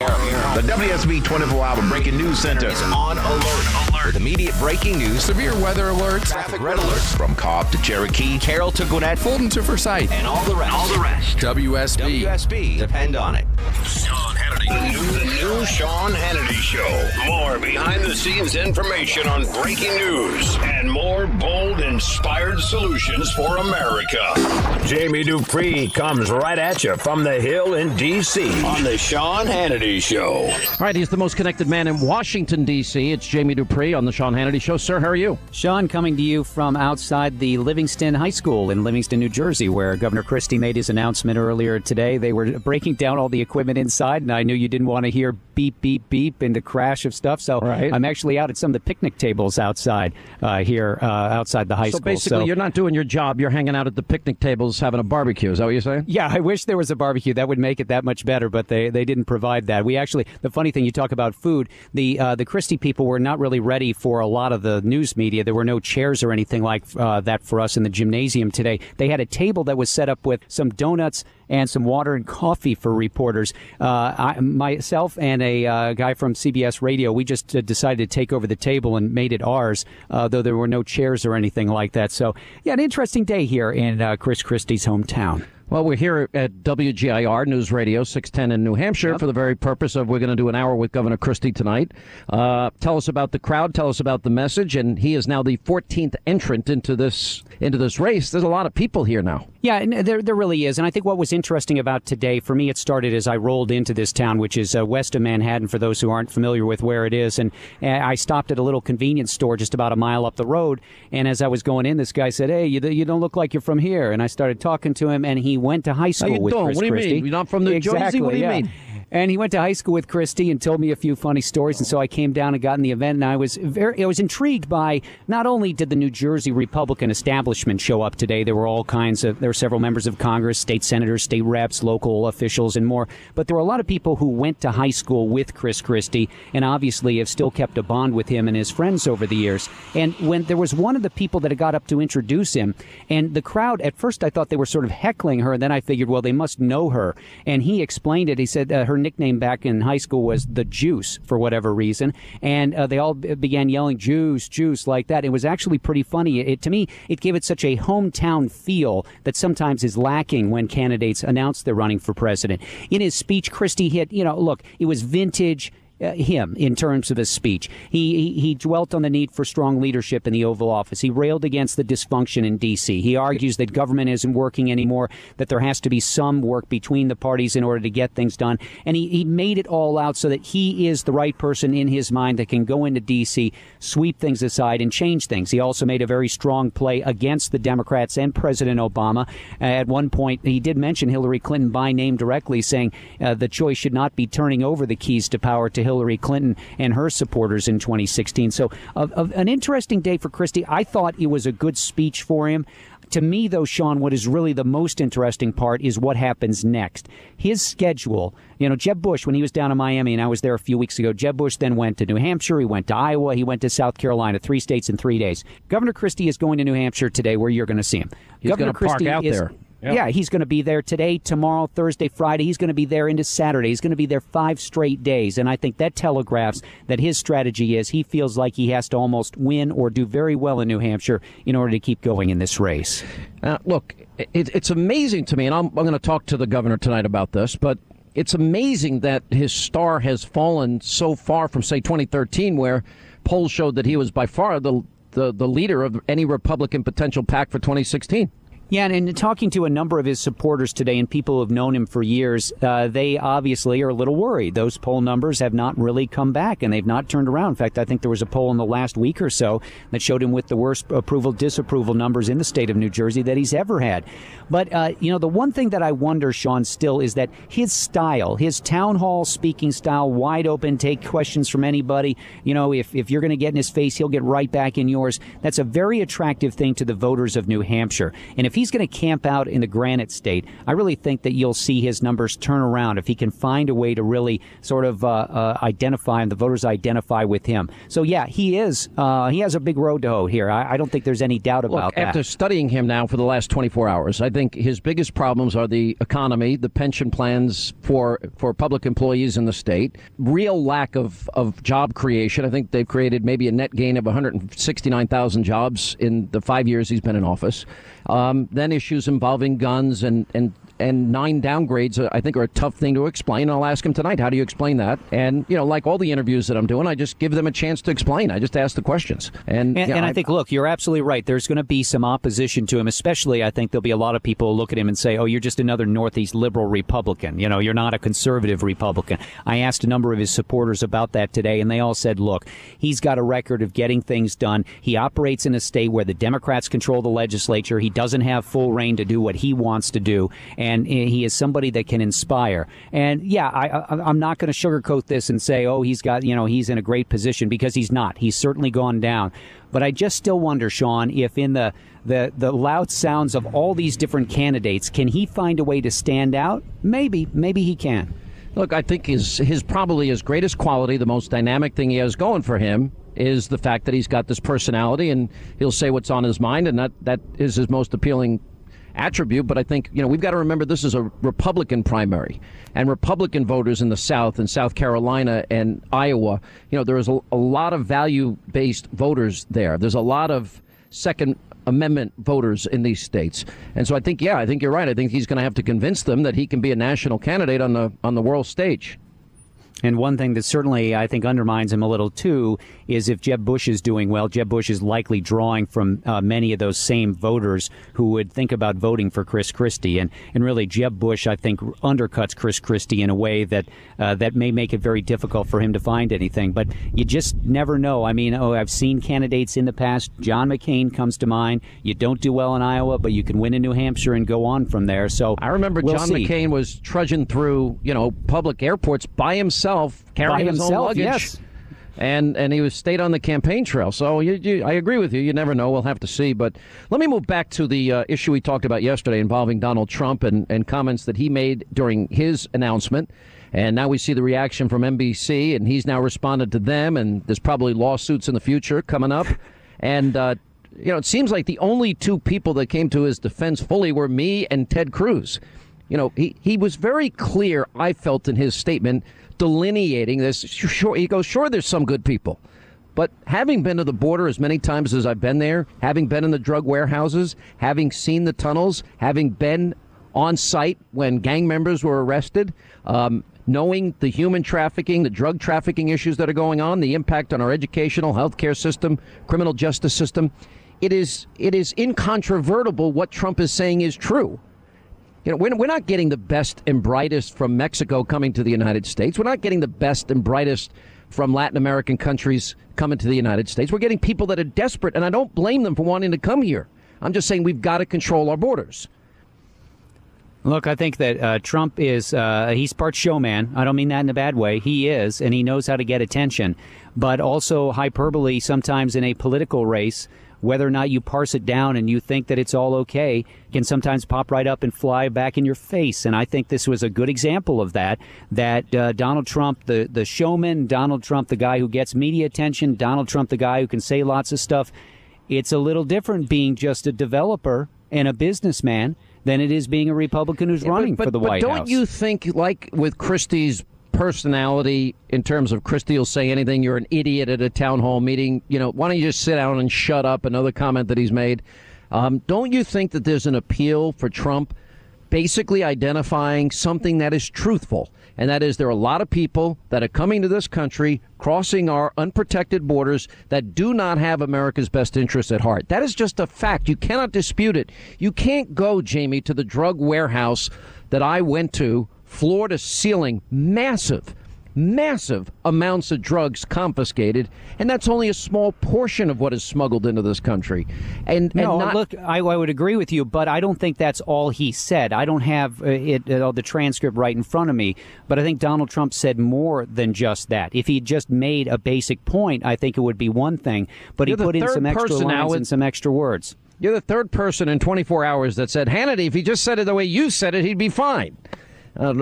The WSB 24 Hour Breaking News Center is on alert. Alert. With immediate breaking news, severe weather alerts, Traffic red alerts from Cobb to Cherokee, Carroll to Gwinnett, Fulton to Forsyth, and all the rest. all the rest. WSB. WSB. Depend on it. Sean Hannity. The new, new Sean Hannity Show. More behind the scenes information on breaking news and more bold, inspired solutions for America. Jamie Dupree comes right at you from the Hill in D.C. on the Sean Hannity Show. All right, he's the most connected man in Washington, D.C. It's Jamie Dupree on the Sean Hannity Show. Sir, how are you? Sean, coming to you from outside the Livingston High School in Livingston, New Jersey, where Governor Christie made his announcement earlier today. They were breaking down all the equipment inside, and I knew you didn't want to hear beep, beep, beep and the crash of stuff. So Right. I'm actually out at some of the picnic tables outside uh, here, uh, outside the high school. So school. basically, you're not doing your job. You're hanging out at the picnic tables having a barbecue. Is that what you're saying? Yeah, I wish there was a barbecue. That would make it that much better, but they, they didn't provide that. We actually, the funny thing, you talk about food. The uh, the Christie people were not really ready for a lot of the news media. There were no chairs or anything like uh, that for us in the gymnasium today. They had a table that was set up with some donuts and some water and coffee for reporters. Uh, I, myself and a uh, guy from CBS Radio, we just uh, decided to take over the table and made it ours, uh, though there were no chairs or anything like that. So, yeah, an interesting day here in uh, Chris Christie's hometown. Well, we're here at WGIR News Radio 610 in New Hampshire for the very purpose of we're going to do an hour with Governor Christie tonight. Uh, tell us about the crowd. Tell us about the message. And he is now the 14th entrant into this into this race. There's a lot of people here now. Yeah, there there really is, and I think what was interesting about today for me, it started as I rolled into this town, which is uh, west of Manhattan. For those who aren't familiar with where it is, and I stopped at a little convenience store just about a mile up the road. And as I was going in, this guy said, "Hey, you, you don't look like you're from here." And I started talking to him, and he went to high school you with? Chris What do you mean? You're not from New Jersey? What do you yeah. mean? And he went to high school with Christie and told me a few funny stories. And so I came down and got in the event, and I was very, I was intrigued by not only did the New Jersey Republican establishment show up today. There were all kinds of, there were several members of Congress, state senators, state reps, local officials, and more. But there were a lot of people who went to high school with Chris Christie, and obviously have still kept a bond with him and his friends over the years. And when there was one of the people that got up to introduce him, and the crowd at first I thought they were sort of heckling her, and then I figured, well, they must know her. And he explained it. He said uh, her nickname back in high school was the Juice for whatever reason, and uh, they all began yelling "Juice, Juice" like that. It was actually pretty funny. It, to me, it gave it such a hometown feel that sometimes is lacking when candidates announce they're running for president. In his speech, Christie hit, you know, look, it was vintage uh, him in terms of his speech. He, he he dwelt on the need for strong leadership in the Oval Office. He railed against the dysfunction in D.C. He argues that government isn't working anymore, that there has to be some work between the parties in order to get things done. And he, he made it all out so that he is the right person in his mind that can go into D.C., sweep things aside, and change things. He also made a very strong play against the Democrats and President Obama. At one point, he did mention Hillary Clinton by name directly, saying uh, the choice should not be turning over the keys to power to Hillary Clinton and her supporters in 2016. So, uh, uh, an interesting day for Christie. I thought it was a good speech for him. To me, though, Sean, what is really the most interesting part is what happens next. His schedule. You know, Jeb Bush, when he was down in Miami, and I was there a few weeks ago, Jeb Bush then went to New Hampshire, he went to Iowa, he went to South Carolina, three states in three days. Governor Christie is going to New Hampshire today, where you're going to see him. He's Governor gonna park out is- there. Yeah. yeah, he's going to be there today, tomorrow, Thursday, Friday. He's going to be there into Saturday. He's going to be there five straight days. And I think that telegraphs that his strategy is he feels like he has to almost win or do very well in New Hampshire in order to keep going in this race. Uh, look, it, it's amazing to me, and I'm, I'm going to talk to the governor tonight about this, but it's amazing that his star has fallen so far from, say, 2013, where polls showed that he was by far the, the, the leader of any Republican potential pack for 2016. Yeah, and in talking to a number of his supporters today and people who have known him for years, uh, they obviously are a little worried. Those poll numbers have not really come back and they've not turned around. In fact, I think there was a poll in the last week or so that showed him with the worst approval disapproval numbers in the state of New Jersey that he's ever had. But, uh, you know, the one thing that I wonder, Sean, still is that his style, his town hall speaking style, wide open, take questions from anybody. You know, if, if you're going to get in his face, he'll get right back in yours. That's a very attractive thing to the voters of New Hampshire. And if he's going to camp out in the Granite State, I really think that you'll see his numbers turn around if he can find a way to really sort of uh, uh, identify and the voters identify with him. So yeah, he is. Uh, he has a big road to hoe here. I, I don't think there's any doubt about Look, that. After studying him now for the last 24 hours, I think his biggest problems are the economy, the pension plans for for public employees in the state, real lack of, of job creation. I think they've created maybe a net gain of 169,000 jobs in the five years he's been in office. Um, then issues involving guns and, and and nine downgrades, uh, I think, are a tough thing to explain. I'll ask him tonight, how do you explain that? And, you know, like all the interviews that I'm doing, I just give them a chance to explain. I just ask the questions. And, and, you know, and I, I, think, look, you're absolutely right. There's going to be some opposition to him, especially I think there'll be a lot of people look at him and say, oh, you're just another Northeast liberal Republican. You know, you're not a conservative Republican. I asked a number of his supporters about that today, and they all said, look, he's got a record of getting things done. He operates in a state where the Democrats control the legislature. He doesn't have full rein to do what he wants to do. And he is somebody that can inspire. And yeah, I, am not going to sugarcoat this and say, oh, he's got, you know, he's in a great position because he's not. He's certainly gone down. But I just still wonder, Sean, if in the, the, the loud sounds of all these different candidates, can he find a way to stand out? Maybe, maybe he can. Look, I think his his probably his greatest quality, the most dynamic thing he has going for him, is the fact that he's got this personality and he'll say what's on his mind, and that that is his most appealing attribute, but I think, you know, we've got to remember this is a Republican primary. And Republican voters in the South and South Carolina and Iowa, you know, there is a, a lot of value based voters there. There's a lot of Second Amendment voters in these states. And so I think, yeah, I think you're right. I think he's going to have to convince them that he can be a national candidate on the on the world stage. And one thing that certainly I think undermines him a little too is if Jeb Bush is doing well, Jeb Bush is likely drawing from uh, many of those same voters who would think about voting for Chris Christie. And and really, Jeb Bush I think undercuts Chris Christie in a way that uh, that may make it very difficult for him to find anything. But you just never know. I mean, oh, I've seen candidates in the past. John McCain comes to mind. You don't do well in Iowa, but you can win in New Hampshire and go on from there. So I remember we'll John see. McCain was trudging through you know public airports by himself himself carrying his himself, own luggage. yes. And and he was stayed on the campaign trail. So you, you, I agree with you. You never know. We'll have to see. But let me move back to the uh, issue we talked about yesterday involving Donald Trump and, and comments that he made during his announcement. And now we see the reaction from NBC, and he's now responded to them. And there's probably lawsuits in the future coming up. And uh, you know, it seems like the only two people that came to his defense fully were me and Ted Cruz. You know, he, he was very clear, I felt, in his statement delineating this. Sure, he goes, sure, there's some good people. But having been to the border as many times as I've been there, having been in the drug warehouses, having seen the tunnels, having been on site when gang members were arrested, um, knowing the human trafficking, the drug trafficking issues that are going on, the impact on our educational, healthcare system, criminal justice system, it is it is incontrovertible what Trump is saying is true. You know, we're, we're not getting the best and brightest from Mexico coming to the United States. We're not getting the best and brightest from Latin American countries coming to the United States. We're getting people that are desperate, and I don't blame them for wanting to come here. I'm just saying we've got to control our borders. Look, I think that uh, Trump is, uh, he's part showman. I don't mean that in a bad way. He is, and he knows how to get attention. But also hyperbole sometimes in a political race whether or not you parse it down and you think that it's all okay can sometimes pop right up and fly back in your face. And I think this was a good example of that. That uh, Donald Trump, the the showman, Donald Trump, the guy who gets media attention, Donald Trump, the guy who can say lots of stuff. It's a little different being just a developer and a businessman than it is being a Republican who's running but, but, for the White House. but don't you think, like with Christie's personality in terms of Christie will say anything, you're an idiot at a town hall meeting. You know, why don't you just sit down and shut up? Another comment that he's made. Um, don't you think that there's an appeal for Trump basically identifying something that is truthful? And that is, there are a lot of people that are coming to this country, crossing our unprotected borders, that do not have America's best interests at heart. That is just a fact. You cannot dispute it. You can't go, Jamie, to the drug warehouse that I went to floor to ceiling, massive, massive amounts of drugs confiscated, and that's only a small portion of what is smuggled into this country. And, no, and not, look, I, I, would agree with you, but I don't think that's all he said. I don't have uh, it, uh, the transcript right in front of me, but I think Donald Trump said more than just that. If he just made a basic point, I think it would be one thing, but You're he put in some extra lines and some extra words. You're the third person in 24 hours that said, Hannity, if he just said it the way you said it, he'd be fine. Uh,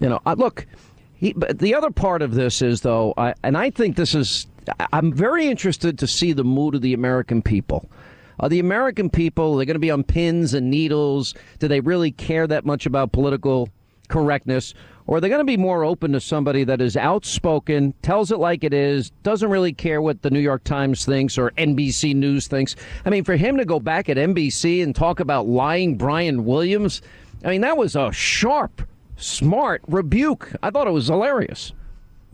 you know, uh, look, he, but the other part of this is, though, I, and I think this is, I'm very interested to see the mood of the American people. Are the American people, they're going to be on pins and needles? Do they really care that much about political correctness? Or are they going to be more open to somebody that is outspoken, tells it like it is, doesn't really care what the New York Times thinks or NBC News thinks? I mean, for him to go back at NBC and talk about lying Brian Williams, I mean, that was a sharp, smart rebuke. I thought it was hilarious.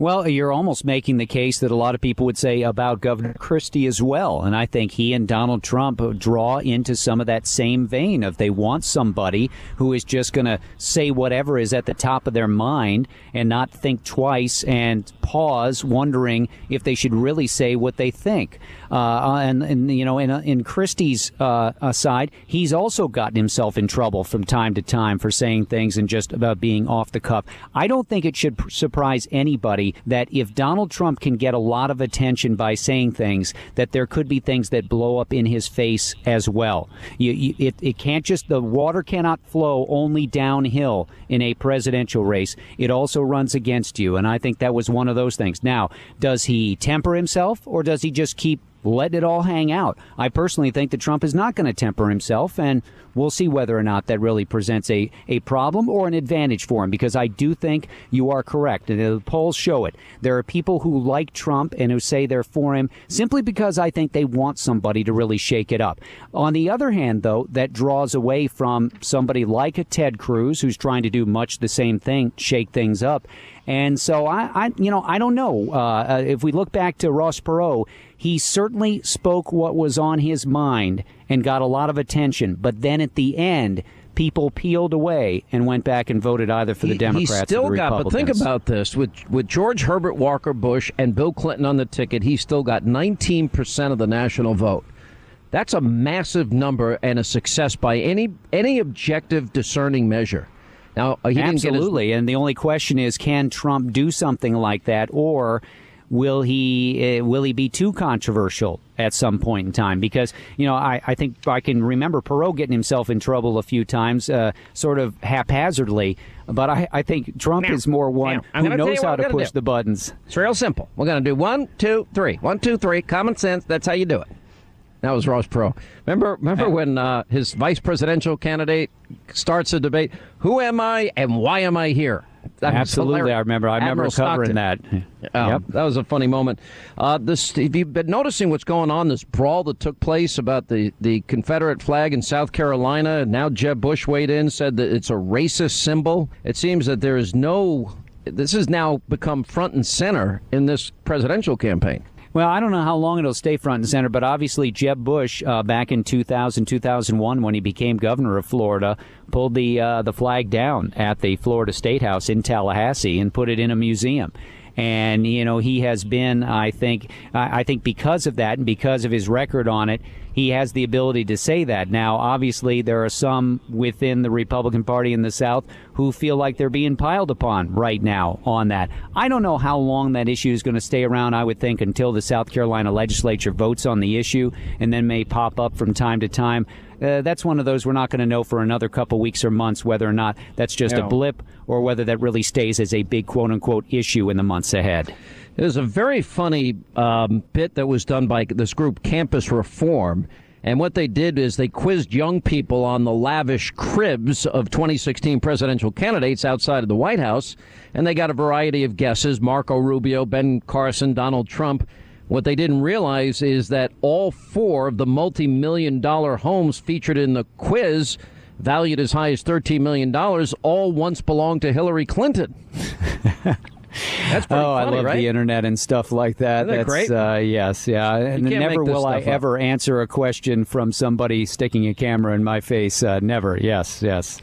Well, you're almost making the case that a lot of people would say about Governor Christie as well. And I think he and Donald Trump draw into some of that same vein of they want somebody who is just going to say whatever is at the top of their mind and not think twice and pause wondering if they should really say what they think. Uh, and, and, you know, in, in Christie's uh, side, he's also gotten himself in trouble from time to time for saying things and just about being off the cuff. I don't think it should surprise anybody that if Donald Trump can get a lot of attention by saying things, that there could be things that blow up in his face as well. You, you, it, it can't just, the water cannot flow only downhill in a presidential race. It also runs against you. And I think that was one of those things. Now, does he temper himself or does he just keep let it all hang out. I personally think that Trump is not going to temper himself, and we'll see whether or not that really presents a, a problem or an advantage for him, because I do think you are correct, and the polls show it. There are people who like Trump and who say they're for him simply because I think they want somebody to really shake it up. On the other hand, though, that draws away from somebody like a Ted Cruz, who's trying to do much the same thing, shake things up. And so I, I you know, I don't know. Uh, if we look back to Ross Perot, he certainly spoke what was on his mind and got a lot of attention. But then at the end, people peeled away and went back and voted either for the Democrats he still or the got, But think about this: with with George Herbert Walker Bush and Bill Clinton on the ticket, he still got 19 percent of the national vote. That's a massive number and a success by any any objective discerning measure. Now, uh, he absolutely, his... and the only question is, can Trump do something like that, or will he uh, will he be too controversial at some point in time? Because you know, I, I think I can remember Perot getting himself in trouble a few times, uh, sort of haphazardly. But I, I think Trump now, is more one now, who knows how to push do. the buttons. It's real simple. We're going to do one, two, three. One, two, three. Common sense. That's how you do it. That was Ross Perot. Remember, remember when uh, his vice presidential candidate starts a debate? Who am I and why am I here? That Absolutely, I remember. I remember Admiral covering Stockdale. that. Um, yep. that was a funny moment. Uh, this, if you've been noticing what's going on, this brawl that took place about the, the Confederate flag in South Carolina, and now Jeb Bush weighed in, said that it's a racist symbol. It seems that there is no. This has now become front and center in this presidential campaign. Well, I don't know how long it'll stay front and center, but obviously Jeb Bush, uh, back in 2000, 2001, when he became governor of Florida, pulled the uh, the flag down at the Florida State House in Tallahassee and put it in a museum. And you know he has been i think i think because of that and because of his record on it he has the ability to say that. Now obviously there are some within the republican party in the south who feel like they're being piled upon right now on that. I don't know how long that issue is going to stay around i would think until the south carolina legislature votes on the issue and then may pop up from time to time. Uh, that's one of those we're not going to know for another couple weeks or months whether or not that's just a blip or whether that really stays as a big quote unquote issue in the months ahead. There's a very funny um, bit that was done by this group, Campus Reform. And what they did is they quizzed young people on the lavish cribs of 2016 presidential candidates outside of the White House. And they got a variety of guesses Marco Rubio, Ben Carson, Donald Trump. What they didn't realize is that all four of the multi million dollar homes featured in the quiz, valued as high as $13 million, all once belonged to Hillary Clinton. That's pretty oh, funny, I love right? the internet and stuff like that. Isn't that That's great? Uh, yes, yeah. And never will I up. ever answer a question from somebody sticking a camera in my face. Uh, never. Yes, yes.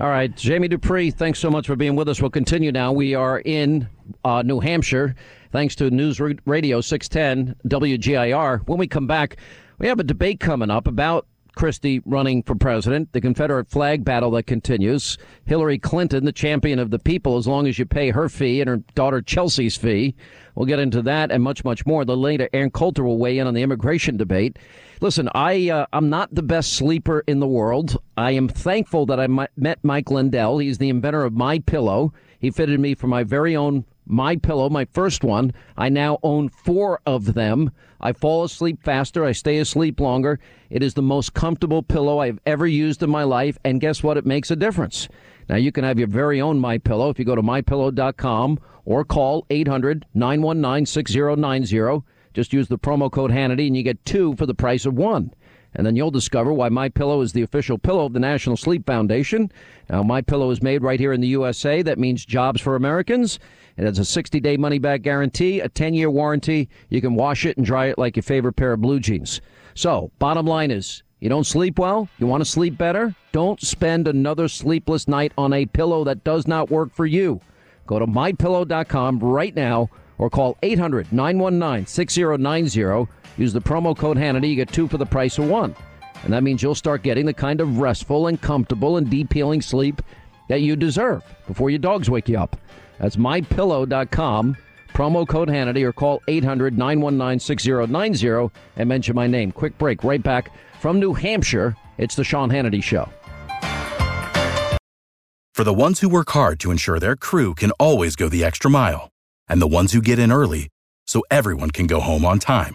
All right, Jamie Dupree, thanks so much for being with us. We'll continue now. We are in uh, New Hampshire, thanks to News Radio 610 WGIR. When we come back, we have a debate coming up about Christie running for president, the Confederate flag battle that continues, Hillary Clinton, the champion of the people, as long as you pay her fee and her daughter Chelsea's fee. We'll get into that and much, much more. The later, Ann Coulter will weigh in on the immigration debate. Listen, I uh, I'm not the best sleeper in the world. I am thankful that I met Mike Lindell. He's the inventor of My Pillow. He fitted me for my very own my pillow, my first one. I now own four of them. I fall asleep faster. I stay asleep longer. It is the most comfortable pillow I've ever used in my life. And guess what? It makes a difference. Now you can have your very own My Pillow if you go to mypillow.com or call 800-919-6090. Just use the promo code Hannity and you get two for the price of one and then you'll discover why my pillow is the official pillow of the national sleep foundation. Now my pillow is made right here in the usa that means jobs for americans. It has a 60 day money back guarantee a 10 year warranty. You can wash it and dry it like your favorite pair of blue jeans. So bottom line is you don't sleep well you want to sleep better don't spend another sleepless night on a pillow that does not work for you. Go to mypillow.com right now or call 800 919 6090 Use the promo code Hannity. You get two for the price of one. And that means you'll start getting the kind of restful and comfortable and deep healing sleep that you deserve before your dogs wake you up. That's mypillow.com. Promo code Hannity or call 800 919 6090 and mention my name. Quick break. Right back from New Hampshire. It's the Sean Hannity Show. For the ones who work hard to ensure their crew can always go the extra mile, and the ones who get in early so everyone can go home on time